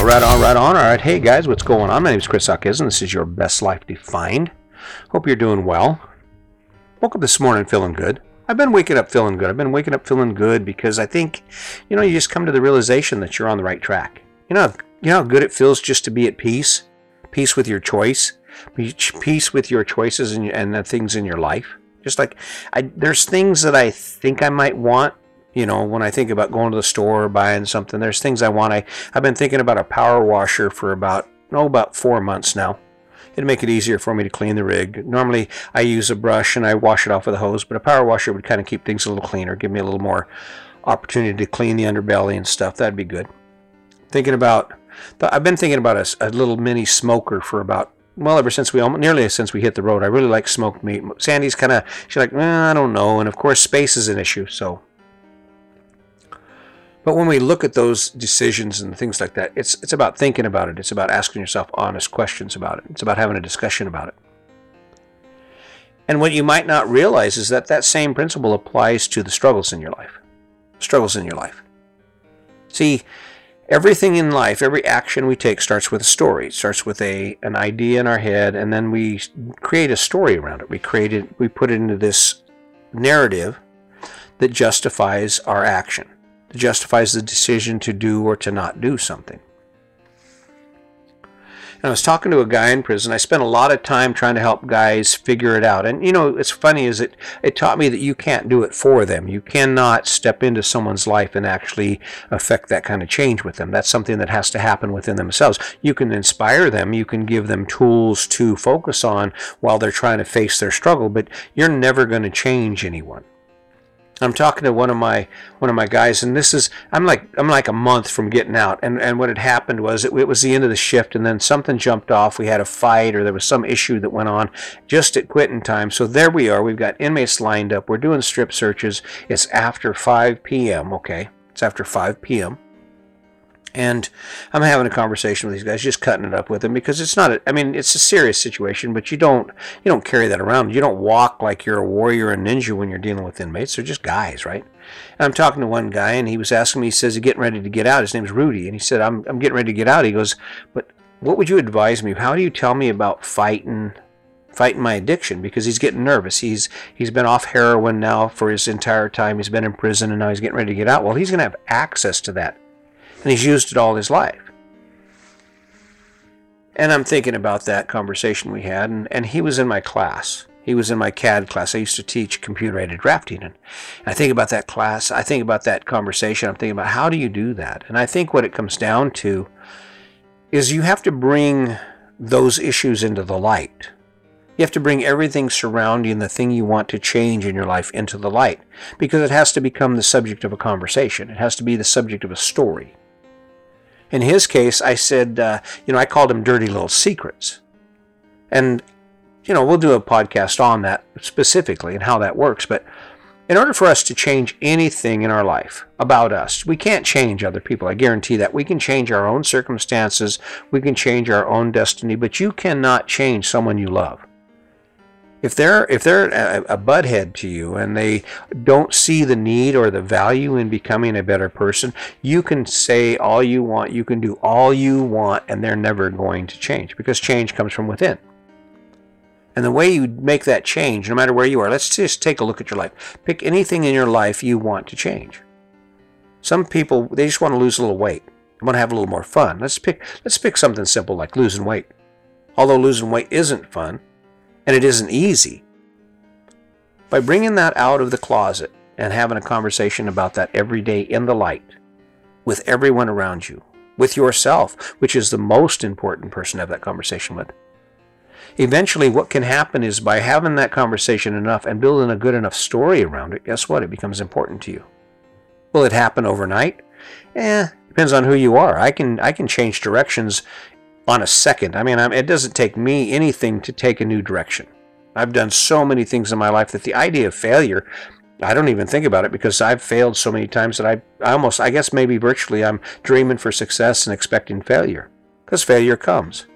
Right, all right, all right. Hey guys, what's going on? My name is Chris Huckis, and this is your Best Life Defined. Hope you're doing well. Woke up this morning feeling good. I've been waking up feeling good. I've been waking up feeling good because I think, you know, you just come to the realization that you're on the right track. You know, you know how good it feels just to be at peace, peace with your choice, peace with your choices and, and the things in your life. Just like I, there's things that I think I might want you know, when I think about going to the store or buying something, there's things I want. I, I've been thinking about a power washer for about, oh, about four months now. It'd make it easier for me to clean the rig. Normally, I use a brush and I wash it off with a hose, but a power washer would kind of keep things a little cleaner, give me a little more opportunity to clean the underbelly and stuff. That'd be good. Thinking about, I've been thinking about a, a little mini smoker for about well, ever since we almost, nearly since we hit the road, I really like smoked meat. Sandy's kind of she's like, I don't know, and of course space is an issue. So but when we look at those decisions and things like that, it's it's about thinking about it. It's about asking yourself honest questions about it. It's about having a discussion about it. And what you might not realize is that that same principle applies to the struggles in your life. Struggles in your life. See, everything in life, every action we take starts with a story. It starts with a an idea in our head, and then we create a story around it. We create it, we put it into this narrative that justifies our action justifies the decision to do or to not do something. And I was talking to a guy in prison. I spent a lot of time trying to help guys figure it out. And you know, it's funny is it it taught me that you can't do it for them. You cannot step into someone's life and actually affect that kind of change with them. That's something that has to happen within themselves. You can inspire them, you can give them tools to focus on while they're trying to face their struggle, but you're never going to change anyone. I'm talking to one of my one of my guys, and this is I'm like I'm like a month from getting out, and and what had happened was it, it, was the end of the shift, and then something jumped off. We had a fight, or there was some issue that went on just at quitting time. So there we are. We've got inmates lined up. We're doing strip searches. It's after 5 p.m. Okay, it's after 5 p.m. And I'm having a conversation with these guys, just cutting it up with them because it's not. A, I mean, it's a serious situation, but you don't you don't carry that around. You don't walk like you're a warrior and ninja when you're dealing with inmates. They're just guys, right? And I'm talking to one guy, and he was asking me. He says he's getting ready to get out. His name's Rudy, and he said, "I'm I'm getting ready to get out." He goes, "But what would you advise me? How do you tell me about fighting?" fighting my addiction because he's getting nervous. He's he's been off heroin now for his entire time. He's been in prison and now he's getting ready to get out. Well, he's going to have access to that and he's used it all his life. And I'm thinking about that conversation we had, and, and he was in my class. He was in my CAD class. I used to teach computer aided drafting. And I think about that class. I think about that conversation. I'm thinking about how do you do that? And I think what it comes down to is you have to bring those issues into the light. You have to bring everything surrounding the thing you want to change in your life into the light because it has to become the subject of a conversation. It has to be the subject of a story. In his case, I said, uh, you know, I called him Dirty Little Secrets. And, you know, we'll do a podcast on that specifically and how that works. But in order for us to change anything in our life about us, we can't change other people. I guarantee that. We can change our own circumstances, we can change our own destiny, but you cannot change someone you love if they're if they're a, a butthead to you and they don't see the need or the value in becoming a better person, you can say all you want, you can do all you want, and they're never going to change because change comes from within. And the way you make that change, no matter where you are, let's just take a look at your life. Pick anything in your life you want to change. Some people they just want to lose a little weight. They want to have a little more fun. Let's pick let's pick something simple like losing weight. Although losing weight isn't fun, and it isn't easy. By bringing that out of the closet and having a conversation about that every day in the light with everyone around you, with yourself, which is the most important person to have that conversation with. Eventually, what can happen is by having that conversation enough and building a good enough story around it, guess what? It becomes important to you. Will it happen overnight? Eh, depends on who you are. I can I can change directions on a second. I mean, it doesn't take me anything to take a new direction. I've done so many things in my life that the idea of failure, I don't even think about it because I've failed so many times that I, I almost, I guess maybe virtually, I'm dreaming for success and expecting failure because failure comes.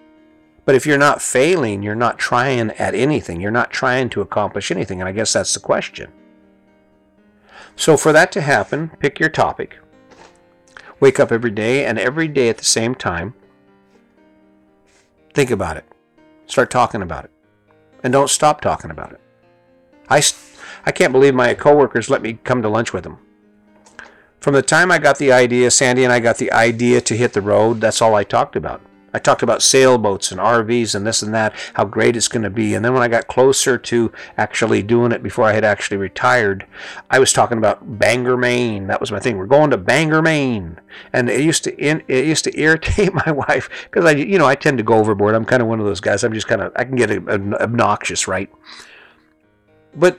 But if you're not failing, you're not trying at anything. You're not trying to accomplish anything. And I guess that's the question. So, for that to happen, pick your topic. Wake up every day and every day at the same time, think about it. Start talking about it. And don't stop talking about it. I, I can't believe my coworkers let me come to lunch with them. From the time I got the idea, Sandy and I got the idea to hit the road, that's all I talked about. I talked about sailboats and RVs and this and that, how great it's going to be. And then when I got closer to actually doing it before I had actually retired, I was talking about Bangor, Maine. That was my thing. We're going to Bangor, Maine. And it used to it used to irritate my wife because I you know, I tend to go overboard. I'm kind of one of those guys. I'm just kind of I can get obnoxious, right? But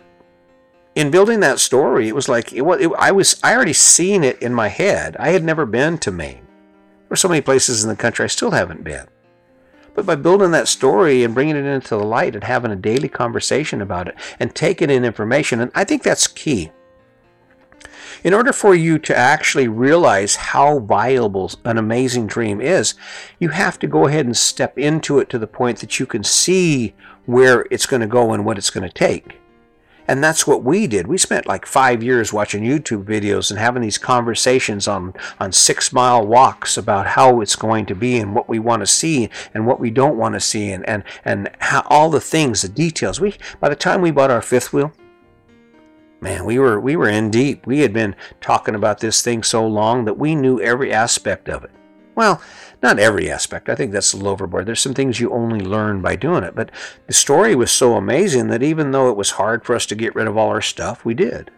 in building that story, it was like it, it, I was I already seen it in my head. I had never been to Maine. So many places in the country I still haven't been. But by building that story and bringing it into the light and having a daily conversation about it and taking in information, and I think that's key. In order for you to actually realize how viable an amazing dream is, you have to go ahead and step into it to the point that you can see where it's going to go and what it's going to take. And that's what we did. We spent like five years watching YouTube videos and having these conversations on, on six mile walks about how it's going to be and what we want to see and what we don't want to see and, and, and how all the things, the details. We by the time we bought our fifth wheel, man, we were we were in deep. We had been talking about this thing so long that we knew every aspect of it. Well, not every aspect. I think that's a little overboard. There's some things you only learn by doing it. But the story was so amazing that even though it was hard for us to get rid of all our stuff, we did.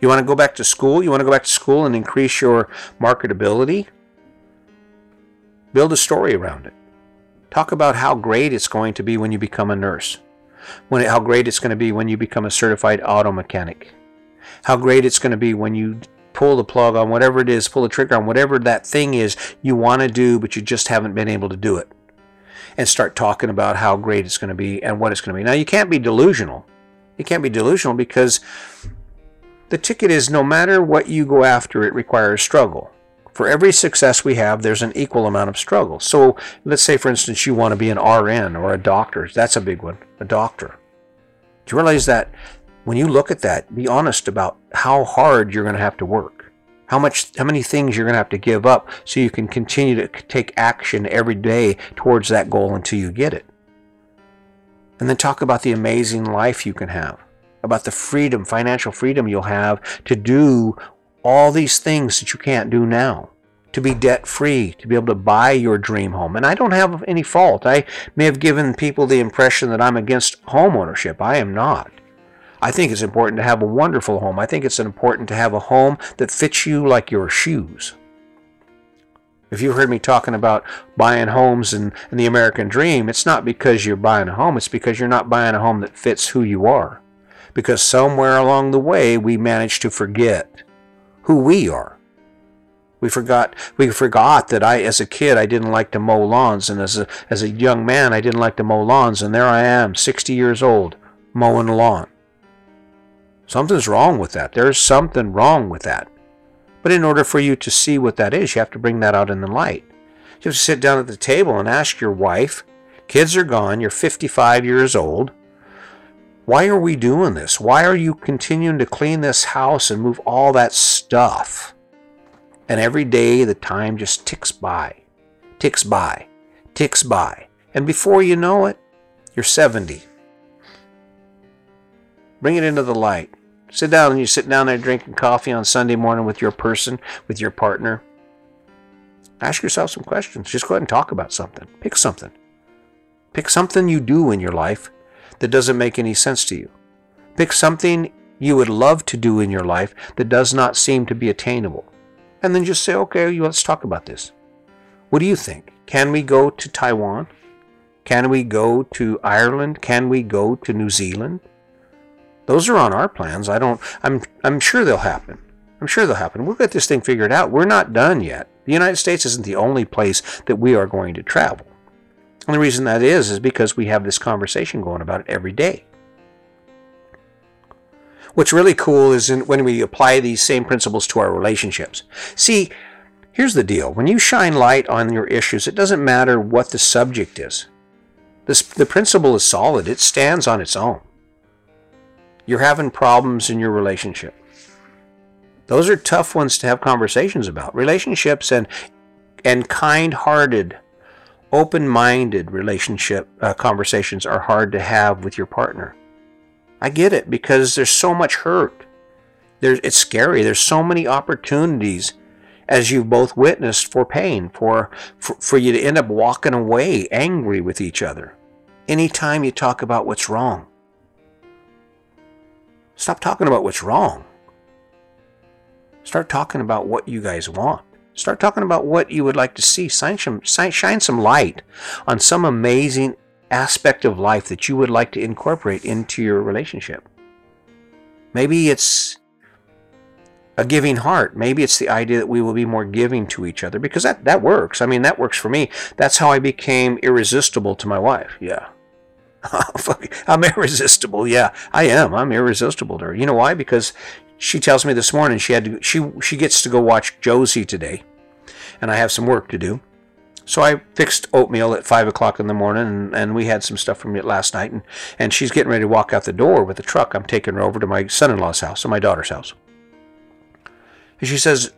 You want to go back to school? You want to go back to school and increase your marketability? Build a story around it. Talk about how great it's going to be when you become a nurse. When, how great it's going to be when you become a certified auto mechanic. How great it's going to be when you pull the plug on whatever it is, pull the trigger on whatever that thing is you want to do, but you just haven't been able to do it. And start talking about how great it's going to be and what it's going to be. Now, you can't be delusional. You can't be delusional because the ticket is no matter what you go after, it requires struggle. For every success we have, there's an equal amount of struggle. So let's say, for instance, you want to be an RN or a doctor. That's a big one, a doctor. Do you realize that when you look at that, be honest about how hard you're going to have to work. How much how many things you're going to have to give up so you can continue to take action every day towards that goal until you get it. And then talk about the amazing life you can have, about the freedom, financial freedom you'll have to do all these things that you can't do now to be debt free, to be able to buy your dream home. And I don't have any fault. I may have given people the impression that I'm against home ownership. I am not. I think it's important to have a wonderful home. I think it's important to have a home that fits you like your shoes. If you heard me talking about buying homes and, and, the American dream, it's not because you're buying a home, it's because you're not buying a home that fits who you are. Because somewhere along the way, we managed to forget who we are. We forgot we forgot that I as a kid I didn't like to mow lawns and as a as a young man I didn't like to mow lawns and there I am 60 years old mowing a lawn. Something's wrong with that. There's something wrong with that. But in order for you to see what that is, you have to bring that out in the light. You have to sit down at the table and ask your wife, kids are gone, you're 55 years old. Why are we doing this? Why are you continuing to clean this house and move all that stuff? And every day the time just ticks by, ticks by, ticks by. And before you know it, you're 70. Bring it into the light. Sit down and you sit down there drinking coffee on Sunday morning with your person, with your partner. Ask yourself some questions. Just go ahead and talk about something. Pick something. Pick something you do in your life that doesn't make any sense to you. Pick something you would love to do in your life that does not seem to be attainable. And then just say, okay, let's talk about this. What do you think? Can we go to Taiwan? Can we go to Ireland? Can we go to New Zealand? Those are on our plans. I don't. I'm. I'm sure they'll happen. I'm sure they'll happen. We'll get this thing figured out. We're not done yet. The United States isn't the only place that we are going to travel. And the reason that is is because we have this conversation going about it every day. What's really cool is when we apply these same principles to our relationships. See, here's the deal. When you shine light on your issues, it doesn't matter what the subject is. This, the principle is solid. It stands on its own. You're having problems in your relationship. Those are tough ones to have conversations about. Relationships and and kind-hearted, open-minded relationship uh, conversations are hard to have with your partner. I get it because there's so much hurt. There's, it's scary. There's so many opportunities as you've both witnessed for pain, for, for, for you to end up walking away angry with each other. Anytime you talk about what's wrong, stop talking about what's wrong. Start talking about what you guys want. Start talking about what you would like to see. Shine some, shine some light on some amazing aspect of life that you would like to incorporate into your relationship. Maybe it's a giving heart. Maybe it's the idea that we will be more giving to each other because that, that works. I mean, that works for me. That's how I became irresistible to my wife. Yeah. I'm irresistible. Yeah, I am. I'm irresistible to her. You know why? Because she tells me this morning she had to, she she gets to go watch Josie today, and I have some work to do. So I fixed oatmeal at five o'clock in the morning, and, and we had some stuff from it last night, and, and she's getting ready to walk out the door with the truck. I'm taking her over to my son-in-law's house, or my daughter's house. And she says,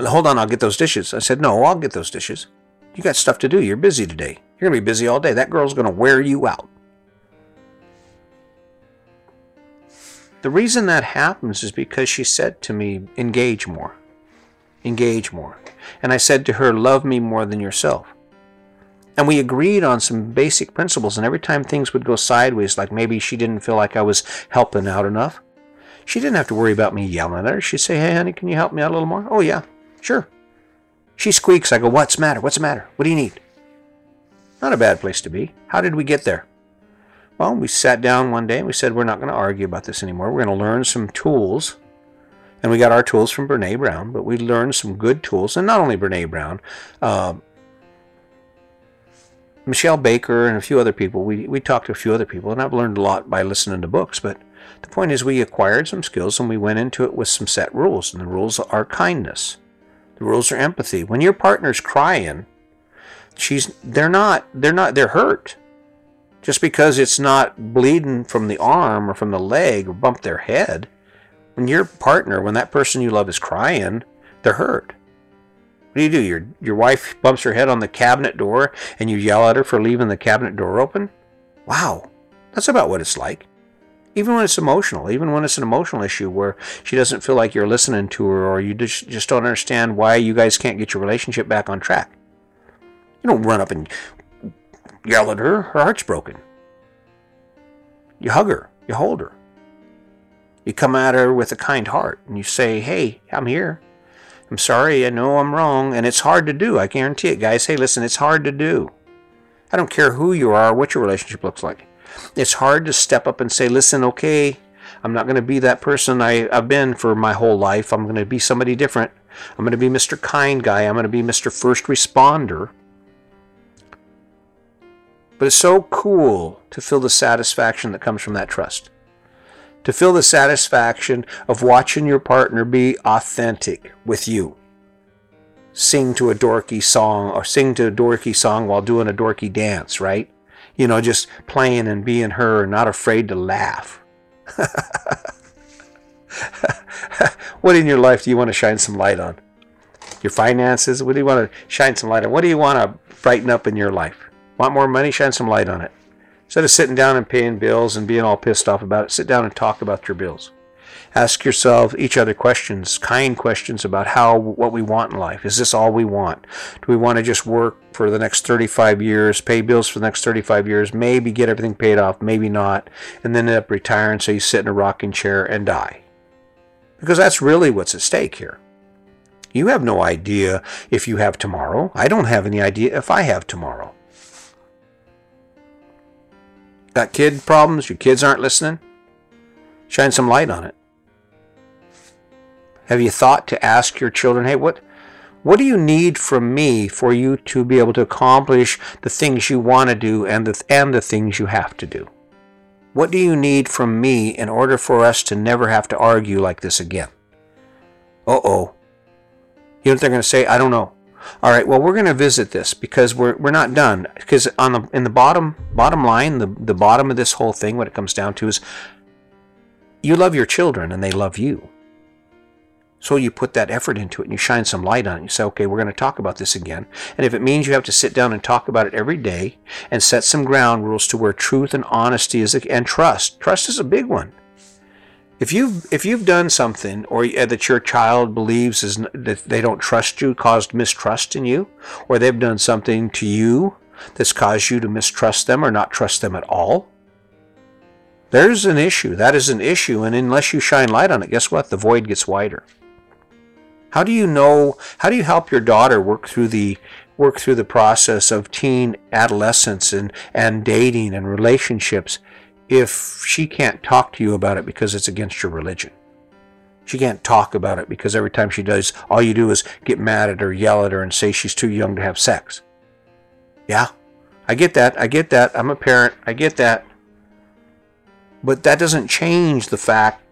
Hold on, I'll get those dishes. I said, No, I'll get those dishes. You got stuff to do. You're busy today. You're to be busy all day. That girl's to wear you out. The reason that happens is because she said to me, Engage more. Engage more. And I said to her, Love me more than yourself. And we agreed on some basic principles. And every time things would go sideways, like maybe she didn't feel like I was helping out enough, she didn't have to worry about me yelling at her. She'd say, Hey, honey, can you help me out a little more? Oh, yeah, sure. She squeaks. I go, What's the matter? What's the matter? What do you need? Not a bad place to be. How did we get there? Well, we sat down one day and we said, We're not going to argue about this anymore. We're going to learn some tools. And we got our tools from Brene Brown, but we learned some good tools. And not only Brene Brown, uh, Michelle Baker and a few other people. We, we talked to a few other people, and I've learned a lot by listening to books. But the point is, we acquired some skills and we went into it with some set rules. And the rules are kindness, the rules are empathy. When your partner's crying, she's they're not they're not they're hurt just because it's not bleeding from the arm or from the leg or bump their head when your partner when that person you love is crying they're hurt. What do you do? Your your wife bumps her head on the cabinet door and you yell at her for leaving the cabinet door open? Wow. That's about what it's like. Even when it's emotional, even when it's an emotional issue where she doesn't feel like you're listening to her or you just, just don't understand why you guys can't get your relationship back on track. You don't run up and yell at her, her heart's broken. You hug her, you hold her. You come at her with a kind heart and you say, Hey, I'm here. I'm sorry, I know I'm wrong, and it's hard to do. I guarantee it, guys. Hey, listen, it's hard to do. I don't care who you are, what your relationship looks like. It's hard to step up and say, listen, okay, I'm not going to be that person I, have been for my whole life. I'm going to be somebody different. I'm going to be Mr. Kind Guy. I'm going to be Mr. First Responder. But it's so cool to feel the satisfaction that comes from that trust. To feel the satisfaction of watching your partner be authentic with you. Sing to a dorky song or sing to a dorky song while doing a dorky dance, right? you know, just playing and being her, not afraid to laugh. what in your life do you want to shine some light on? Your finances? What do you want to shine some light on? What do you want to brighten up in your life? Want more money? Shine some light on it. Instead of sitting down and paying bills and being all pissed off about it, sit down and talk about your bills. Ask yourself each other questions, kind questions about how what we want in life. Is this all we want? Do we want to just work for the next 35 years, pay bills for the next 35 years, maybe get everything paid off, maybe not, and then end up retiring so you sit in a rocking chair and die? Because that's really what's at stake here. You have no idea if you have tomorrow. I don't have any idea if I have tomorrow. Got kid problems? Your kids aren't listening? Shine some light on it. Have you thought to ask your children, hey, what, what do you need from me for you to be able to accomplish the things you want to do and the, and the things you have to do? What do you need from me in order for us to never have to argue like this again? Uh oh. You know what they're going to say? I don't know. All right, well, we're going to visit this because we're, we're not done. Because on the in the bottom bottom line, the, the bottom of this whole thing, what it comes down to is you love your children and they love you. So you put that effort into it and you shine some light on it. You say, okay, we're going to talk about this again. And if it means you have to sit down and talk about it every day and set some ground rules to where truth and honesty is, and trust. Trust is a big one. If you've if you've done something or uh, that your child believes is that they don't trust you, caused mistrust in you, or they've done something to you that's caused you to mistrust them or not trust them at all, there's an issue. That is an issue, and unless you shine light on it, guess what? The void gets wider. How do you know? How do you help your daughter work through the work through the process of teen adolescence and and dating and relationships if she can't talk to you about it because it's against your religion? She can't talk about it because every time she does, all you do is get mad at her, yell at her, and say she's too young to have sex. Yeah, I get that. I get that. I'm a parent. I get that. But that doesn't change the fact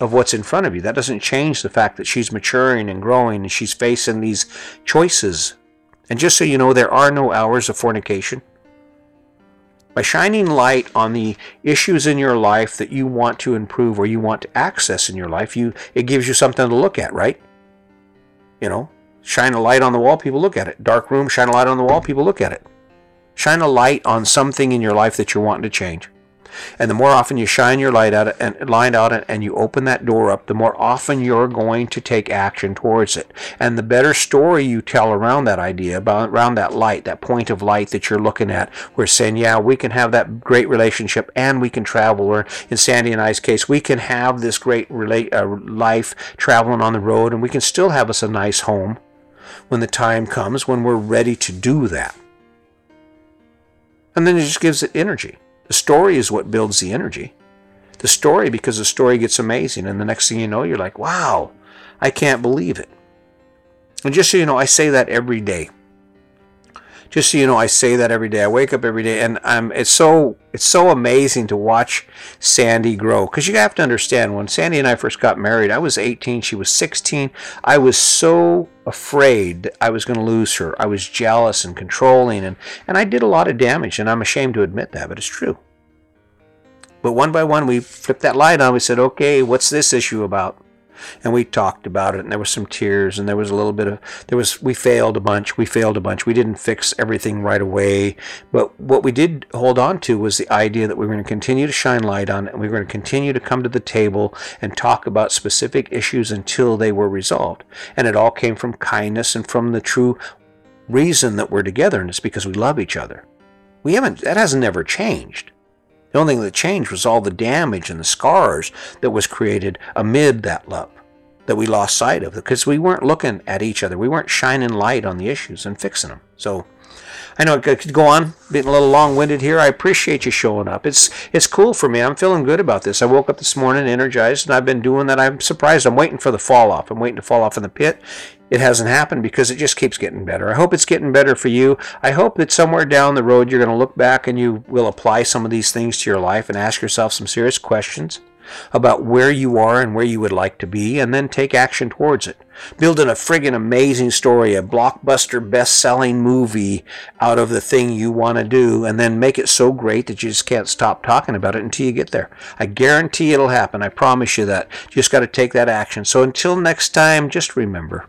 of what's in front of you. That doesn't change the fact that she's maturing and growing and she's facing these choices. And just so you know, there are no hours of fornication. By shining light on the issues in your life that you want to improve or you want to access in your life, you it gives you something to look at, right? You know, shine a light on the wall, people look at it. Dark room, shine a light on the wall, people look at it. Shine a light on something in your life that you're wanting to change. And the more often you shine your light out and light out and you open that door up, the more often you're going to take action towards it. And the better story you tell around that idea, about around that light, that point of light that you're looking at, we're saying, yeah, we can have that great relationship and we can travel. Or in Sandy and I's case, we can have this great uh, life traveling on the road and we can still have us a nice home when the time comes when we're ready to do that. And then it just gives it energy. The story is what builds the energy. The story, because the story gets amazing, and the next thing you know, you're like, wow, I can't believe it. And just so you know, I say that every day just so you know, I say that every day. I wake up every day, and I'm. It's so it's so amazing to watch Sandy grow. Because you have to understand, when Sandy and I first got married, I was 18, she was 16. I was so afraid I was going to lose her. I was jealous and controlling, and and I did a lot of damage, and I'm ashamed to admit that, but it's true. But one by one, we flipped that light on. We said, okay, what's this issue about? And we talked about it and there was some tears and there was a little bit of there was we failed a bunch we failed a bunch. We didn't fix everything right away. But what we did hold on to was the idea that we were going to continue to shine light on it and we were going to continue to come to the table and talk about specific issues until they were resolved. And it all came from kindness and from the true reason that we're together and it's because we love each other. We haven't that hasn't never changed the only thing that changed was all the damage and the scars that was created amid that love that we lost sight of because we weren't looking at each other. We weren't shining light on the issues and fixing them. So I know it could go on, being a little long-winded here. I appreciate you showing up. It's it's cool for me. I'm feeling good about this. I woke up this morning energized, and I've been doing that. I'm surprised. I'm waiting for the fall off. I'm waiting to fall off in the pit. It hasn't happened because it just keeps getting better. I hope it's getting better for you. I hope that somewhere down the road you're going to look back and you will apply some of these things to your life and ask yourself some serious questions about where you are and where you would like to be, and then take action towards it. Building a friggin' amazing story, a blockbuster best selling movie out of the thing you want to do, and then make it so great that you just can't stop talking about it until you get there. I guarantee it'll happen. I promise you that. You just got to take that action. So until next time, just remember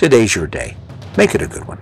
today's your day. Make it a good one.